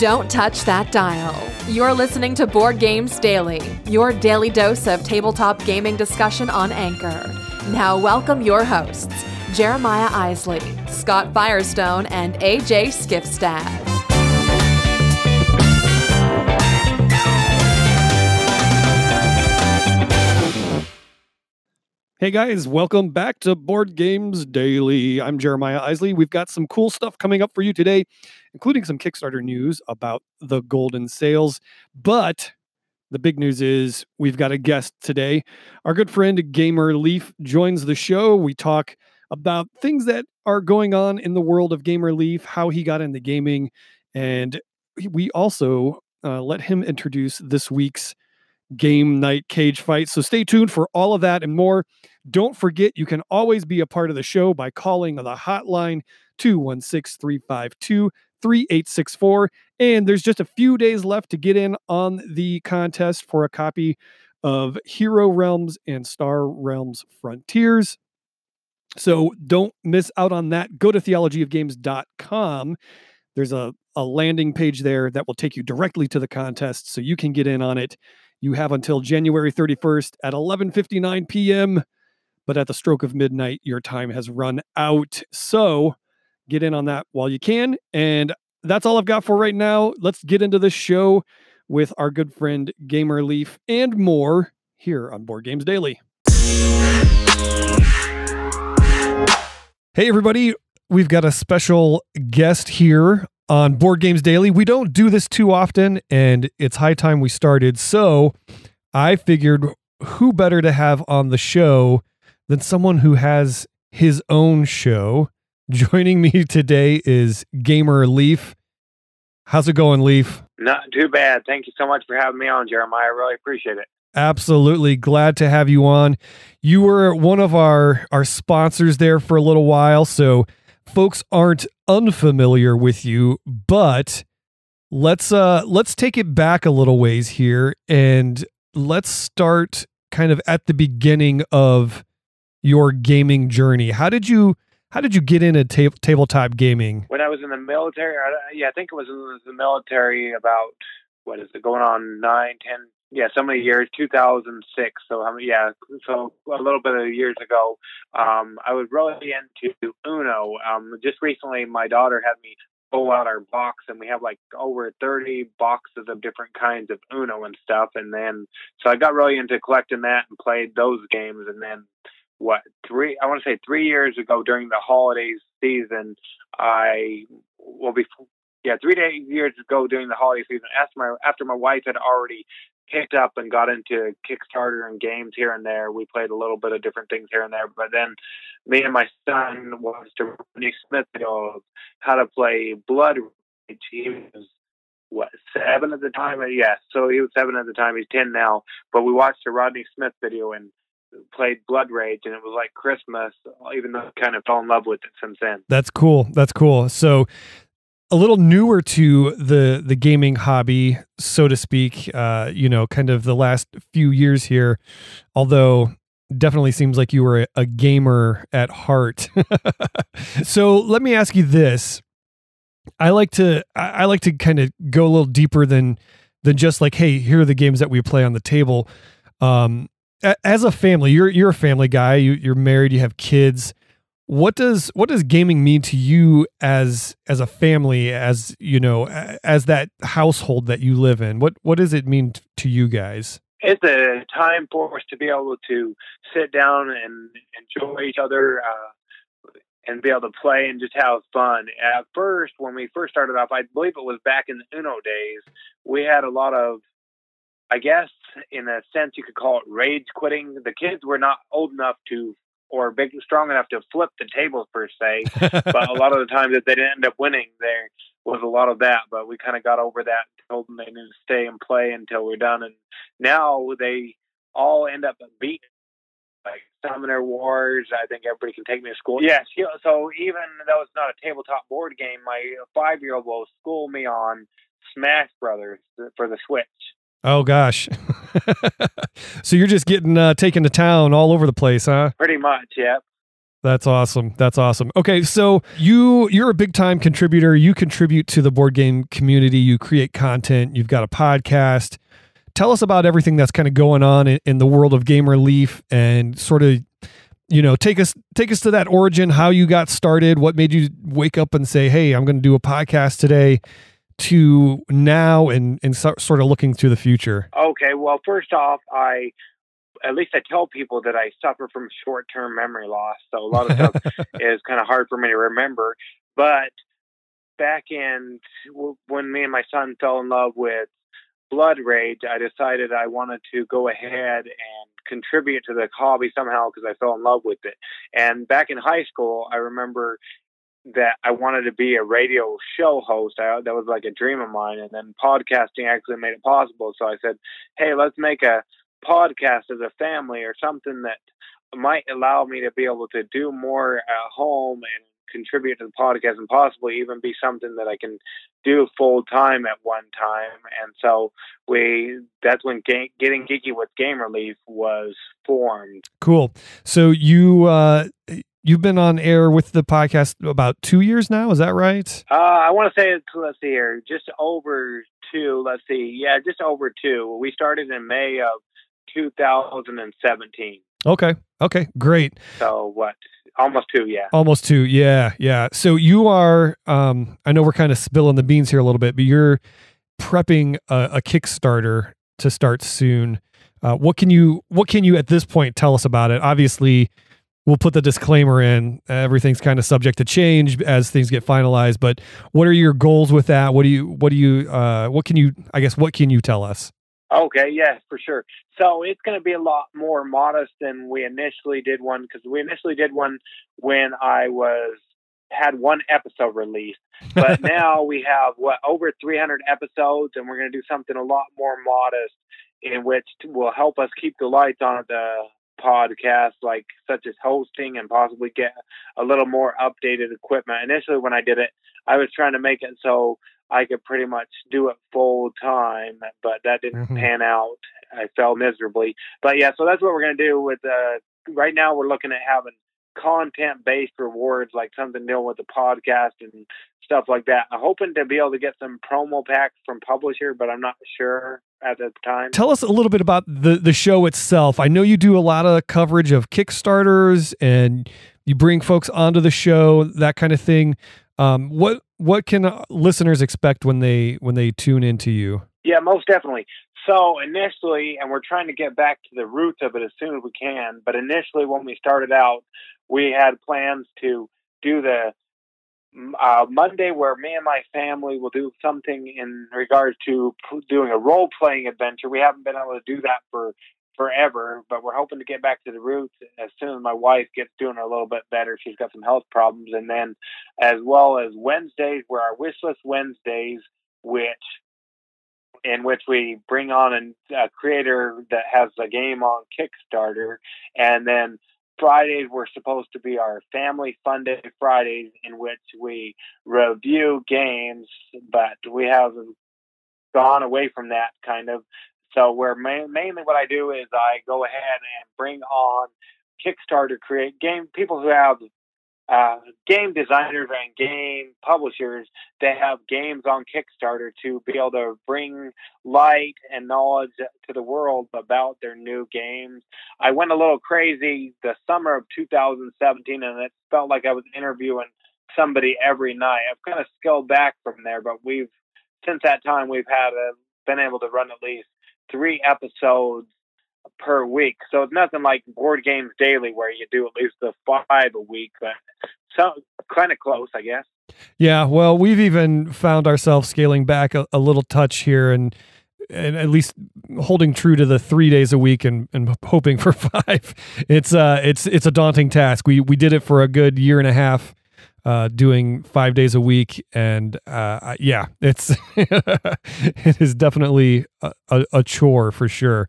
Don't touch that dial. You're listening to Board Games Daily, your daily dose of tabletop gaming discussion on Anchor. Now, welcome your hosts, Jeremiah Isley, Scott Firestone, and AJ Skifstad. Hey guys, welcome back to Board Games Daily. I'm Jeremiah Isley. We've got some cool stuff coming up for you today, including some Kickstarter news about the Golden Sails. But the big news is we've got a guest today. Our good friend Gamer Leaf joins the show. We talk about things that are going on in the world of Gamer Leaf, how he got into gaming, and we also uh, let him introduce this week's game night cage fight. So stay tuned for all of that and more. Don't forget, you can always be a part of the show by calling the hotline 216 352 3864. And there's just a few days left to get in on the contest for a copy of Hero Realms and Star Realms Frontiers. So don't miss out on that. Go to theologyofgames.com. There's a, a landing page there that will take you directly to the contest so you can get in on it. You have until January 31st at 11:59 p.m but at the stroke of midnight, your time has run out. So get in on that while you can. And that's all I've got for right now. Let's get into the show with our good friend Gamer Leaf and more here on Board Games Daily. Hey, everybody. We've got a special guest here on Board Games Daily. We don't do this too often, and it's high time we started. So I figured who better to have on the show than someone who has his own show. Joining me today is Gamer Leaf. How's it going, Leaf? Not too bad. Thank you so much for having me on, Jeremiah. I really appreciate it. Absolutely glad to have you on. You were one of our our sponsors there for a little while, so folks aren't unfamiliar with you, but let's uh let's take it back a little ways here and let's start kind of at the beginning of your gaming journey. How did you how did you get into ta- tabletop gaming? When I was in the military, yeah, I think it was in the military about what is it going on nine, ten, yeah, so many years, 2006. So um, yeah, so a little bit of years ago, um, I was really into Uno. Um, just recently, my daughter had me pull out our box and we have like over 30 boxes of different kinds of Uno and stuff. And then, so I got really into collecting that and played those games. And then what three I want to say three years ago during the holidays season I well before yeah three days years ago during the holiday season after my after my wife had already picked up and got into Kickstarter and games here and there we played a little bit of different things here and there but then me and my son was to Rodney Smith video how to play Blood Rage. He was what seven at the time? Yes so he was seven at the time he's ten now but we watched a Rodney Smith video and played Blood Rage, and it was like Christmas. Even though I kind of fell in love with it since then. That's cool. That's cool. So a little newer to the the gaming hobby, so to speak. Uh, you know, kind of the last few years here. Although definitely seems like you were a, a gamer at heart. so let me ask you this. I like to I like to kind of go a little deeper than than just like, hey, here are the games that we play on the table. Um, as a family, you're you're a family guy. You, you're married. You have kids. What does what does gaming mean to you as as a family, as you know, as that household that you live in? What what does it mean to you guys? It's a time for us to be able to sit down and enjoy each other. Uh, and be able to play and just have fun. At first, when we first started off, I believe it was back in the Uno days, we had a lot of I guess in a sense you could call it rage quitting. The kids were not old enough to or big strong enough to flip the tables per se, but a lot of the times that they didn't end up winning, there was a lot of that. But we kind of got over that, told them they needed to stay and play until we're done, and now they all end up beating like Summoner Wars. I think everybody can take me to school. Yes, so even though it's not a tabletop board game, my five year old will school me on Smash Brothers for the Switch. Oh gosh. so you're just getting uh, taken to town all over the place, huh? Pretty much, yeah. That's awesome. That's awesome. Okay, so you you're a big time contributor. You contribute to the board game community. You create content. You've got a podcast. Tell us about everything that's kind of going on in, in the world of Gamer Leaf and sort of you know take us take us to that origin how you got started what made you wake up and say hey i'm going to do a podcast today to now and and so, sort of looking to the future Okay, well, first off, I at least I tell people that I suffer from short term memory loss. So a lot of stuff is kind of hard for me to remember. But back in when me and my son fell in love with Blood Rage, I decided I wanted to go ahead and contribute to the hobby somehow because I fell in love with it. And back in high school, I remember that I wanted to be a radio show host. I, that was like a dream of mine. And then podcasting actually made it possible. So I said, hey, let's make a podcast as a family or something that might allow me to be able to do more at home and contribute to the podcast and possibly even be something that I can do full time at one time. And so we that's when ga- getting geeky with Gamer Leaf was formed. cool so you uh you've been on air with the podcast about two years now is that right Uh, I want to say it's let's see here, just over two. Let's see, yeah, just over two. We started in May of 2017. okay okay great So what? Almost two, yeah. Almost two. Yeah, yeah. So you are um I know we're kind of spilling the beans here a little bit, but you're prepping a, a Kickstarter to start soon. Uh, what can you what can you at this point tell us about it? Obviously, we'll put the disclaimer in. Everything's kind of subject to change as things get finalized, but what are your goals with that? What do you what do you uh what can you I guess what can you tell us? Okay, yes, for sure. So it's going to be a lot more modest than we initially did one because we initially did one when I was had one episode released, but now we have what over 300 episodes, and we're going to do something a lot more modest, in which will help us keep the lights on at the podcast, like such as hosting and possibly get a little more updated equipment. Initially, when I did it, I was trying to make it so I could pretty much do it full time, but that didn't Mhm. pan out. I fell miserably. But yeah, so that's what we're going to do with uh right now we're looking at having content based rewards like something dealing with the podcast and stuff like that. I'm hoping to be able to get some promo packs from publisher, but I'm not sure at the time. Tell us a little bit about the the show itself. I know you do a lot of coverage of Kickstarters and you bring folks onto the show, that kind of thing. Um, what what can uh, listeners expect when they when they tune into you? Yeah, most definitely. So initially, and we're trying to get back to the roots of it as soon as we can, but initially when we started out, we had plans to do the uh, Monday where me and my family will do something in regards to p- doing a role playing adventure. We haven't been able to do that for forever, but we're hoping to get back to the roots as soon as my wife gets doing a little bit better. She's got some health problems, and then as well as Wednesdays, where our wish list Wednesdays, which in which we bring on an, a creator that has a game on Kickstarter, and then Fridays were supposed to be our family fun day Fridays, in which we review games, but we haven't gone away from that kind of. So, where ma- mainly what I do is I go ahead and bring on Kickstarter create game people who have uh, game designers and game publishers that have games on Kickstarter to be able to bring light and knowledge to the world about their new games. I went a little crazy the summer of 2017, and it felt like I was interviewing somebody every night. I've kind of scaled back from there, but we've since that time we've had uh, been able to run at least three episodes per week. So it's nothing like Board Games Daily where you do at least the five a week, but so kind of close, I guess. Yeah, well, we've even found ourselves scaling back a, a little touch here and and at least holding true to the three days a week and, and hoping for five. It's uh it's it's a daunting task. We we did it for a good year and a half, uh, doing five days a week, and uh, yeah, it's it is definitely a, a, a chore for sure.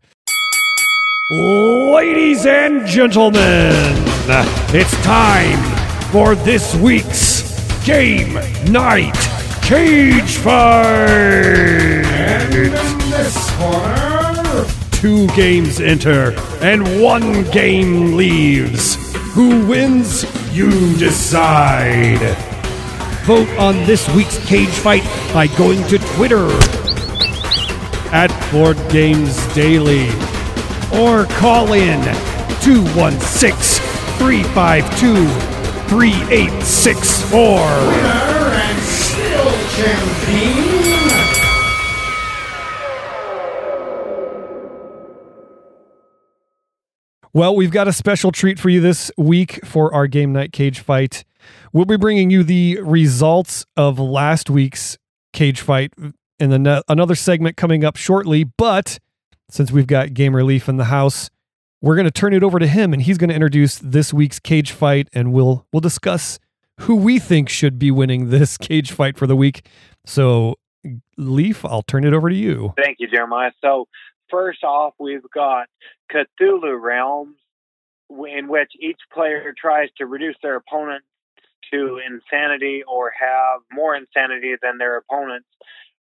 Ladies and gentlemen, it's time for this week's Game Night Cage Fight! And In this corner, Two games enter and one game leaves. Who wins? You decide. Vote on this week's cage fight by going to Twitter at Board Games Daily or call in 216 352 3864. and still champion. Well, we've got a special treat for you this week for our game night cage fight. We'll be bringing you the results of last week's cage fight in the ne- another segment coming up shortly. But since we've got Gamer Leaf in the house, we're going to turn it over to him, and he's going to introduce this week's cage fight, and we'll we'll discuss who we think should be winning this cage fight for the week. So, Leaf, I'll turn it over to you. Thank you, Jeremiah. So, first off, we've got Cthulhu Realms, in which each player tries to reduce their opponent to insanity or have more insanity than their opponents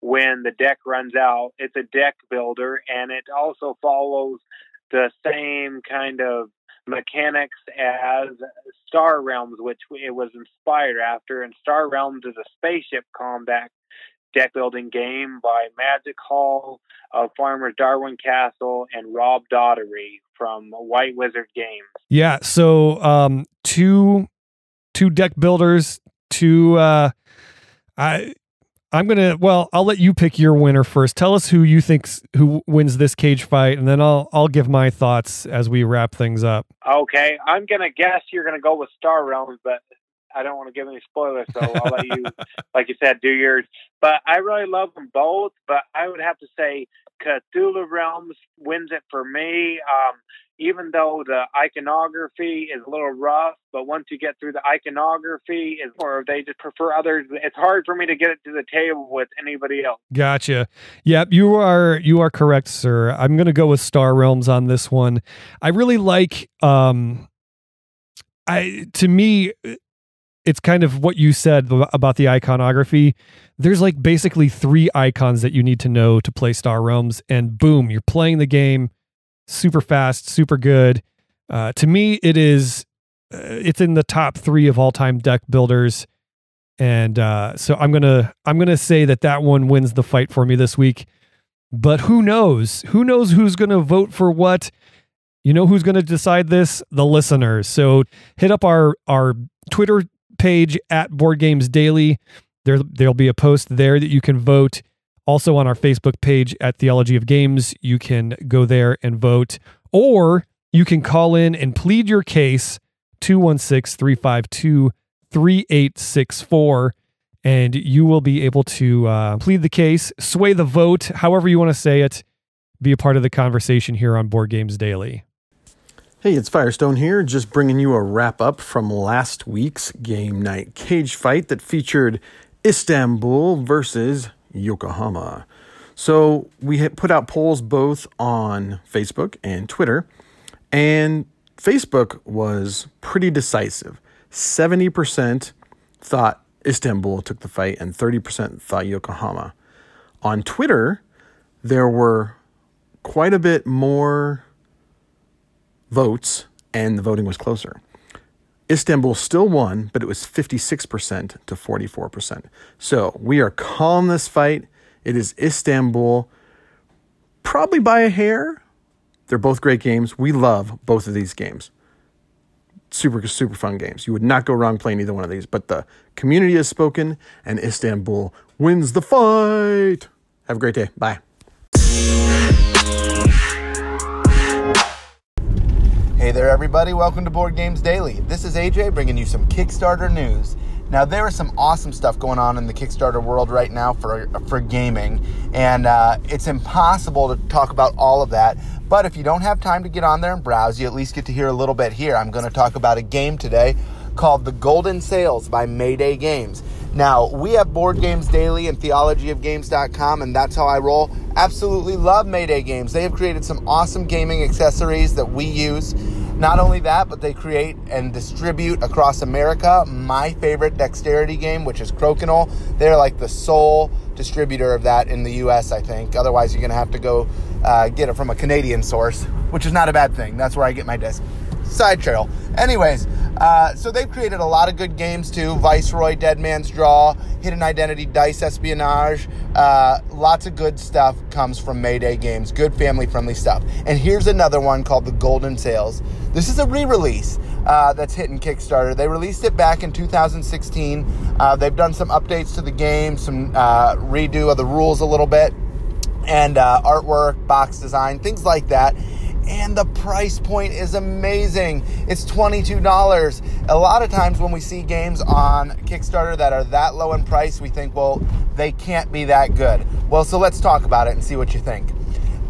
when the deck runs out. It's a deck builder, and it also follows the same kind of mechanics as Star Realms, which it was inspired after. And Star Realms is a spaceship combat deck building game by Magic Hall of Famers Darwin Kastle and Rob Dougherty from White Wizard Games. Yeah, so um two two deck builders, two uh I I'm going to well, I'll let you pick your winner first. Tell us who you think's who wins this cage fight and then I'll I'll give my thoughts as we wrap things up. Okay, I'm gonna guess you're gonna go with Star Realms, but I don't want to give any spoilers, so I'll let you, like you said, do yours. But I really love them both, but I would have to say Cthulhu Realms wins it for me. Um, even though the iconography is a little rough, but once you get through the iconography, is or they just prefer others. It's hard for me to get it to the table with anybody else. Gotcha. Yep, you are you are correct, sir. I'm going to go with Star Realms on this one. I really like um I to me it's kind of what you said about the iconography. There's like basically three icons that you need to know to play Star Realms and boom, you're playing the game super fast, super good. Uh, to me it is uh, it's in the top 3 of all-time deck builders and uh, so I'm gonna I'm gonna say that that one wins the fight for me this week. But who knows? Who knows who's gonna vote for what? You know who's gonna decide this? The listeners. So hit up our our Twitter page at Board Games Daily. There there'll be a post there that you can vote. Also on our Facebook page at Theology of Games, you can go there and vote, or you can call in and plead your case 216 352 3864 and you will be able to uh, plead the case, sway the vote, however you want to say it, be a part of the conversation here on Board Games Daily. Hey, it's Firestone here, just bringing you a wrap up from last week's game night cage fight that featured Istanbul versus Yokohama. So we put out polls both on Facebook and Twitter, and Facebook was pretty decisive. 70% thought Istanbul took the fight, and 30% thought Yokohama. On Twitter, there were quite a bit more votes, and the voting was closer. Istanbul still won, but it was 56% to 44%. So we are calling this fight. It is Istanbul, probably by a hair. They're both great games. We love both of these games super super fun games. You would not go wrong playing either one of these. But the community has spoken, and Istanbul wins the fight. Have a great day. Bye. Hey there, everybody. Welcome to Board Games Daily. This is AJ bringing you some Kickstarter news. Now, there is some awesome stuff going on in the Kickstarter world right now for, for gaming, and uh, it's impossible to talk about all of that. But if you don't have time to get on there and browse, you at least get to hear a little bit here. I'm going to talk about a game today called The Golden Sails by Mayday Games. Now, we have Board Games Daily and theologyofgames.com, and that's how I roll. Absolutely love Mayday Games. They have created some awesome gaming accessories that we use. Not only that, but they create and distribute across America my favorite dexterity game, which is Crokinole. They're like the sole distributor of that in the US, I think. Otherwise, you're going to have to go uh, get it from a Canadian source, which is not a bad thing. That's where I get my disc. Side trail. Anyways, Uh, so they've created a lot of good games too. Viceroy, Dead Man's Draw, Hidden Identity, Dice Espionage. Uh, lots of good stuff comes from Mayday Games. Good family-friendly stuff. And here's another one called the Golden Sails. This is a re-release uh, that's hitting Kickstarter. They released it back in 2016. Uh, they've done some updates to the game, some uh, redo of the rules a little bit, and uh, artwork, box design, things like that and the price point is amazing. It's $22. A lot of times when we see games on Kickstarter that are that low in price, we think, well, they can't be that good. Well, so let's talk about it and see what you think.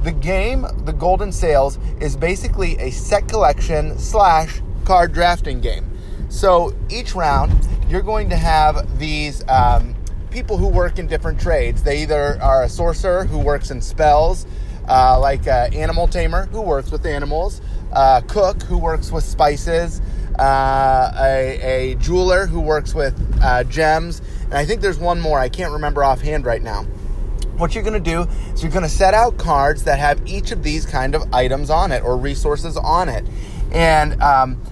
The game, The Golden Sails, is basically a set collection slash card drafting game. So each round, you're going to have these um, people who work in different trades. They either are a sorcerer who works in spells, uh, like uh, animal tamer who works with animals, uh, cook who works with spices, uh, a, a, jeweler who works with uh, gems, and I think there's one more I can't remember offhand right now. What you're going to do is you're going to set out cards that have each of these kind of items on it or resources on it, and um,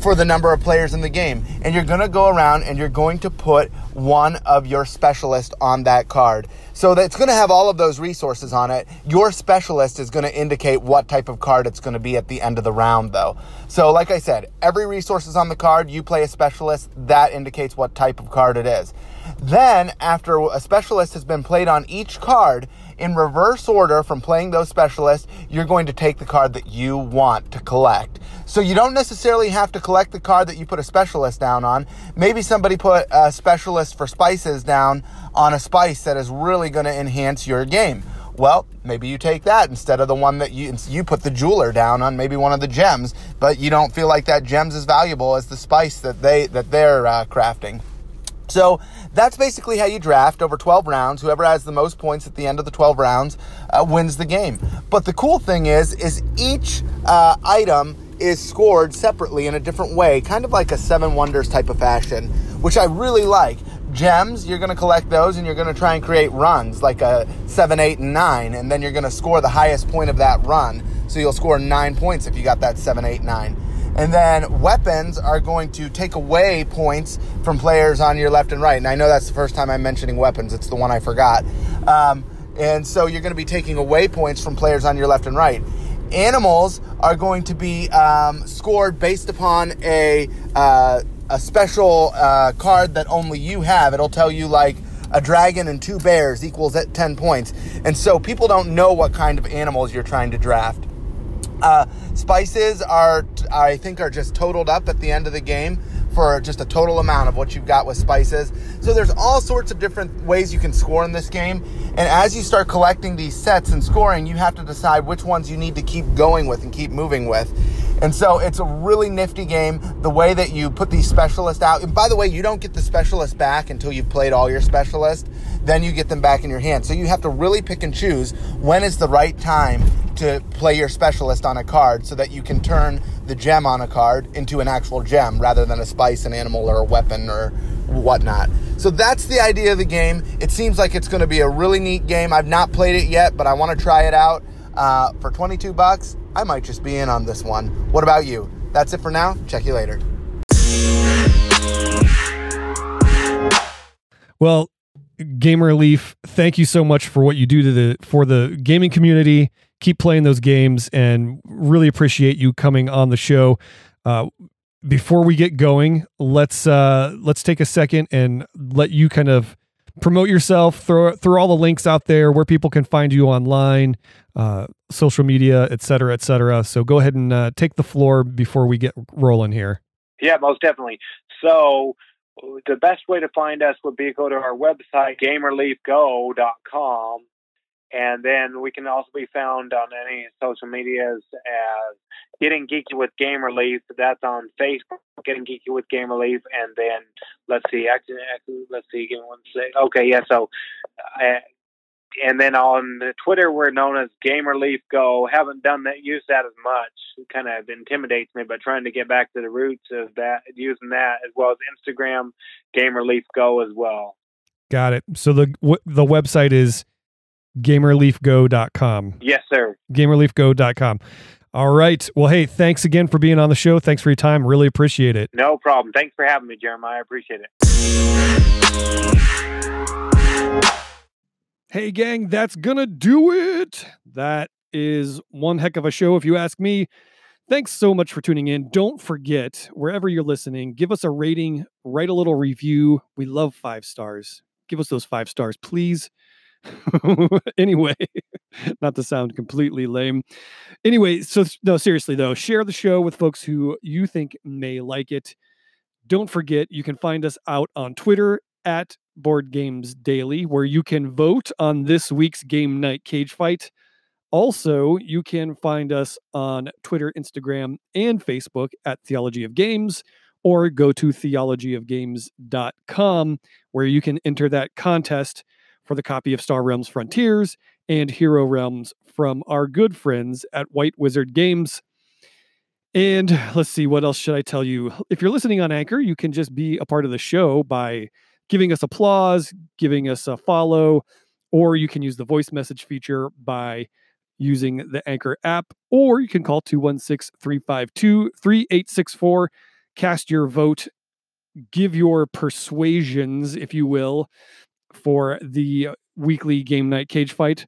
for the number of players in the game. And you're going to go around and you're going to put one of your specialists on that card. So that's going to have all of those resources on it. Your specialist is going to indicate what type of card it's going to be at the end of the round, though. So, like I said, every resource is on the card. You play a specialist, that indicates what type of card it is. Then, after a specialist has been played on each card, in reverse order from playing those specialists, you're going to take the card that you want to collect. So you don't necessarily have to collect the card that you put a specialist down on. Maybe somebody put a specialist for spices down on a spice that is really going to enhance your game. Well, maybe you take that instead of the one that you you put the jeweler down on, maybe one of the gems, but you don't feel like that gems is valuable as the spice that they that they're uh, crafting. So that's basically how you draft over 12 rounds. Whoever has the most points at the end of the 12 rounds uh, wins the game. But the cool thing is, is each uh, item is scored separately in a different way, kind of like a Seven Wonders type of fashion, which I really like. Gems, you're going to collect those and you're going to try and create runs like a 7, 8, and 9, and then you're going to score the highest point of that run. So you'll score 9 points if you got that 7, 8, 9. And then weapons are going to take away points from players on your left and right. And I know that's the first time I'm mentioning weapons, it's the one I forgot. Um, and so you're going to be taking away points from players on your left and right. Animals are going to be um, scored based upon a, uh, a special uh, card that only you have. It'll tell you, like, a dragon and two bears equals at 10 points. And so people don't know what kind of animals you're trying to draft. Uh, spices are, I think, are just totaled up at the end of the game for just a total amount of what you've got with spices. So there's all sorts of different ways you can score in this game. And as you start collecting these sets and scoring, you have to decide which ones you need to keep going with and keep moving with. And so it's a really nifty game. The way that you put these specialists out, and by the way, you don't get the specialist back until you've played all your specialists. Then you get them back in your hand. So you have to really pick and choose when is the right time to play your specialist on a card so that you can turn the gem on a card into an actual gem rather than a spice, an animal, or a weapon or whatnot. So that's the idea of the game. It seems like it's going to be a really neat game. I've not played it yet, but I want to try it out. Uh, for 22 bucks, I might just be in on this one. What about you? That's it for now. Check you later. Well, Gamer Leaf, thank you so much for what you do to the for the gaming community. Keep playing those games, and really appreciate you coming on the show. Uh, before we get going, let's uh, let's take a second and let you kind of promote yourself. Throw throw all the links out there where people can find you online, uh, social media, et cetera, et cetera. So go ahead and uh, take the floor before we get rolling here. Yeah, most definitely. So the best way to find us would be to go to our website, gamerleafgo.com. And then we can also be found on any social medias as Getting Geeky with Gamer Leaf. That's on Facebook, Getting Geeky with Gamer Leaf. And then, let's see, actually, actually let's see, give me one second. Okay, yeah, so, uh, and then on the Twitter, we're known as Gamer Leaf Go. Haven't done that, used that as much. It kind of intimidates me, but trying to get back to the roots of that, using that as well as Instagram, Gamer Leaf Go as well. Got it. So the the website is gamerleafgo.com. Yes, sir. Gamerleafgo.com. All right. Well, hey, thanks again for being on the show. Thanks for your time. Really appreciate it. No problem. Thanks for having me, Jeremiah. I appreciate it. Hey, gang, that's going to do it. That is one heck of a show, if you ask me. Thanks so much for tuning in. Don't forget, wherever you're listening, give us a rating, write a little review. We love five stars. Give us those five stars, please. anyway, not to sound completely lame. Anyway, so no, seriously though, share the show with folks who you think may like it. Don't forget, you can find us out on Twitter at Board Games Daily, where you can vote on this week's game night cage fight. Also, you can find us on Twitter, Instagram, and Facebook at Theology of Games, or go to theologyofgames.com, where you can enter that contest for the copy of Star Realms Frontiers and Hero Realms from our good friends at White Wizard Games. And let's see, what else should I tell you? If you're listening on Anchor, you can just be a part of the show by giving us applause, giving us a follow, or you can use the voice message feature by using the Anchor app, or you can call 216 352 3864. Cast your vote, give your persuasions, if you will, for the weekly game night cage fight.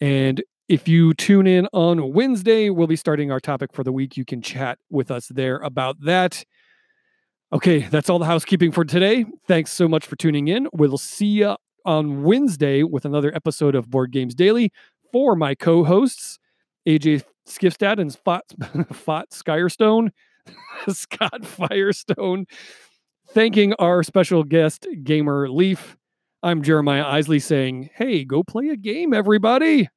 And if you tune in on Wednesday, we'll be starting our topic for the week. You can chat with us there about that. Okay, that's all the housekeeping for today. Thanks so much for tuning in. We'll see you on Wednesday with another episode of Board Games Daily for my co-hosts, AJ Skifstad and Fott, Fott Skyrstone, Scott Firestone. Thanking our special guest, Gamer Leaf. I'm Jeremiah Isley saying, hey, go play a game, everybody.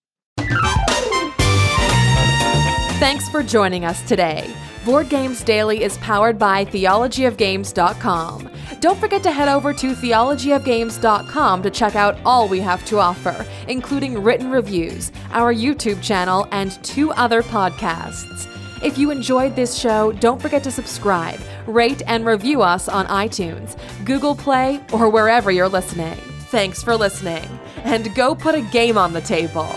Thanks for joining us today. Board Games Daily is powered by theologyofgames.com. Don't forget to head over to theologyofgames.com to check out all we have to offer, including written reviews, our YouTube channel, and two other podcasts. If you enjoyed this show, don't forget to subscribe, rate, and review us on iTunes, Google Play, or wherever you're listening. Thanks for listening, and go put a game on the table.